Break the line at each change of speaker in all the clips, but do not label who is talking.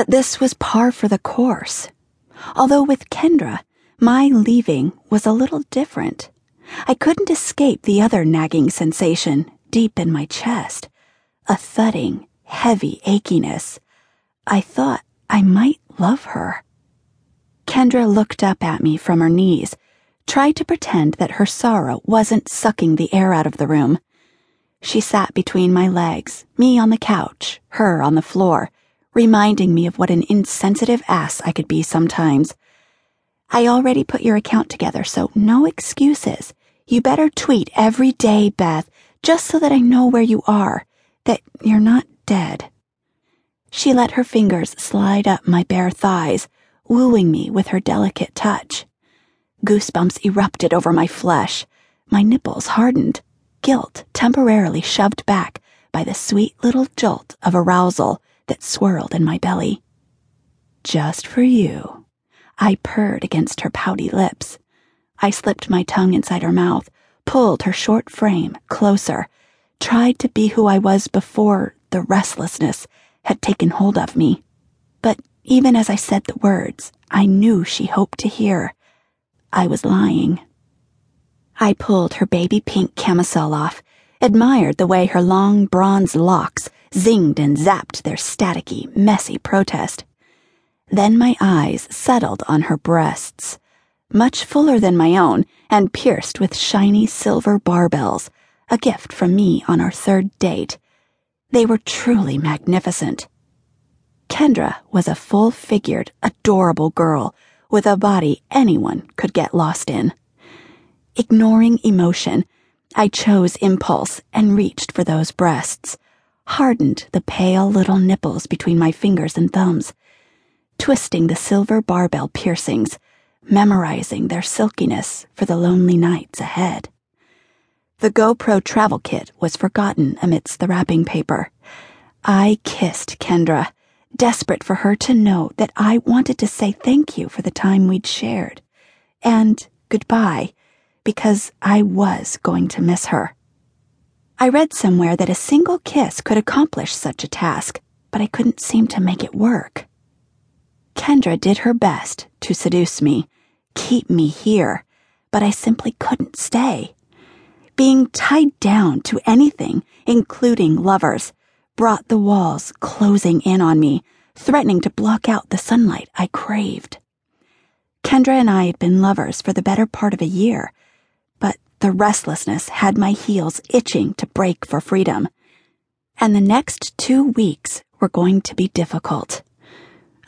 But this was par for the course. Although with Kendra, my leaving was a little different. I couldn't escape the other nagging sensation deep in my chest a thudding, heavy achiness. I thought I might love her. Kendra looked up at me from her knees, tried to pretend that her sorrow wasn't sucking the air out of the room. She sat between my legs, me on the couch, her on the floor, reminding me of what an insensitive ass I could be sometimes. I already put your account together, so no excuses. You better tweet every day, Beth, just so that I know where you are, that you're not dead. She let her fingers slide up my bare thighs, wooing me with her delicate touch. Goosebumps erupted over my flesh. My nipples hardened, guilt temporarily shoved back by the sweet little jolt of arousal that swirled in my belly. Just for you. I purred against her pouty lips. I slipped my tongue inside her mouth, pulled her short frame closer, tried to be who I was before the restlessness had taken hold of me. But even as I said the words, I knew she hoped to hear. I was lying. I pulled her baby pink camisole off, admired the way her long bronze locks zinged and zapped their staticky, messy protest. Then my eyes settled on her breasts, much fuller than my own and pierced with shiny silver barbells, a gift from me on our third date. They were truly magnificent. Kendra was a full figured, adorable girl with a body anyone could get lost in. Ignoring emotion, I chose impulse and reached for those breasts hardened the pale little nipples between my fingers and thumbs, twisting the silver barbell piercings, memorizing their silkiness for the lonely nights ahead. The GoPro travel kit was forgotten amidst the wrapping paper. I kissed Kendra, desperate for her to know that I wanted to say thank you for the time we'd shared, and goodbye, because I was going to miss her. I read somewhere that a single kiss could accomplish such a task, but I couldn't seem to make it work. Kendra did her best to seduce me, keep me here, but I simply couldn't stay. Being tied down to anything, including lovers, brought the walls closing in on me, threatening to block out the sunlight I craved. Kendra and I had been lovers for the better part of a year the restlessness had my heels itching to break for freedom. And the next two weeks were going to be difficult.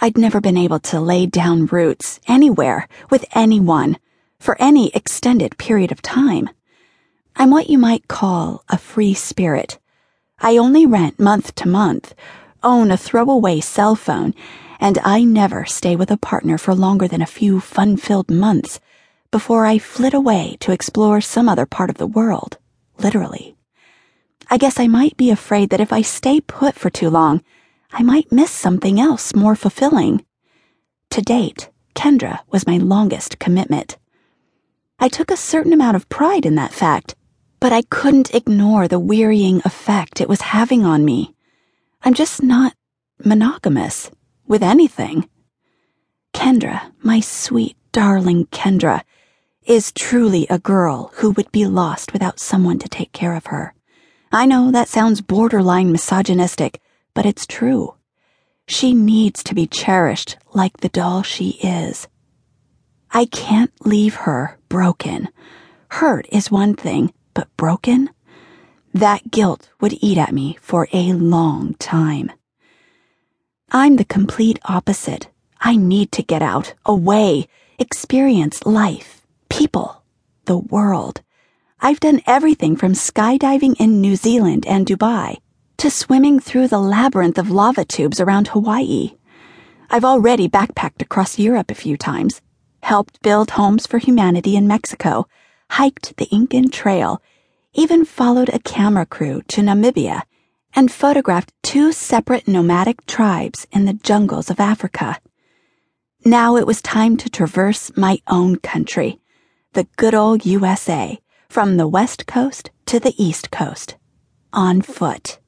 I'd never been able to lay down roots anywhere with anyone for any extended period of time. I'm what you might call a free spirit. I only rent month to month, own a throwaway cell phone, and I never stay with a partner for longer than a few fun filled months before I flit away to explore some other part of the world, literally. I guess I might be afraid that if I stay put for too long, I might miss something else more fulfilling. To date, Kendra was my longest commitment. I took a certain amount of pride in that fact, but I couldn't ignore the wearying effect it was having on me. I'm just not monogamous with anything. Kendra, my sweet, darling Kendra, is truly a girl who would be lost without someone to take care of her. I know that sounds borderline misogynistic, but it's true. She needs to be cherished like the doll she is. I can't leave her broken. Hurt is one thing, but broken? That guilt would eat at me for a long time. I'm the complete opposite. I need to get out, away, experience life people, the world. I've done everything from skydiving in New Zealand and Dubai to swimming through the labyrinth of lava tubes around Hawaii. I've already backpacked across Europe a few times, helped build homes for humanity in Mexico, hiked the Incan Trail, even followed a camera crew to Namibia, and photographed two separate nomadic tribes in the jungles of Africa. Now it was time to traverse my own country the good old USA, from the West Coast to the East Coast, on foot.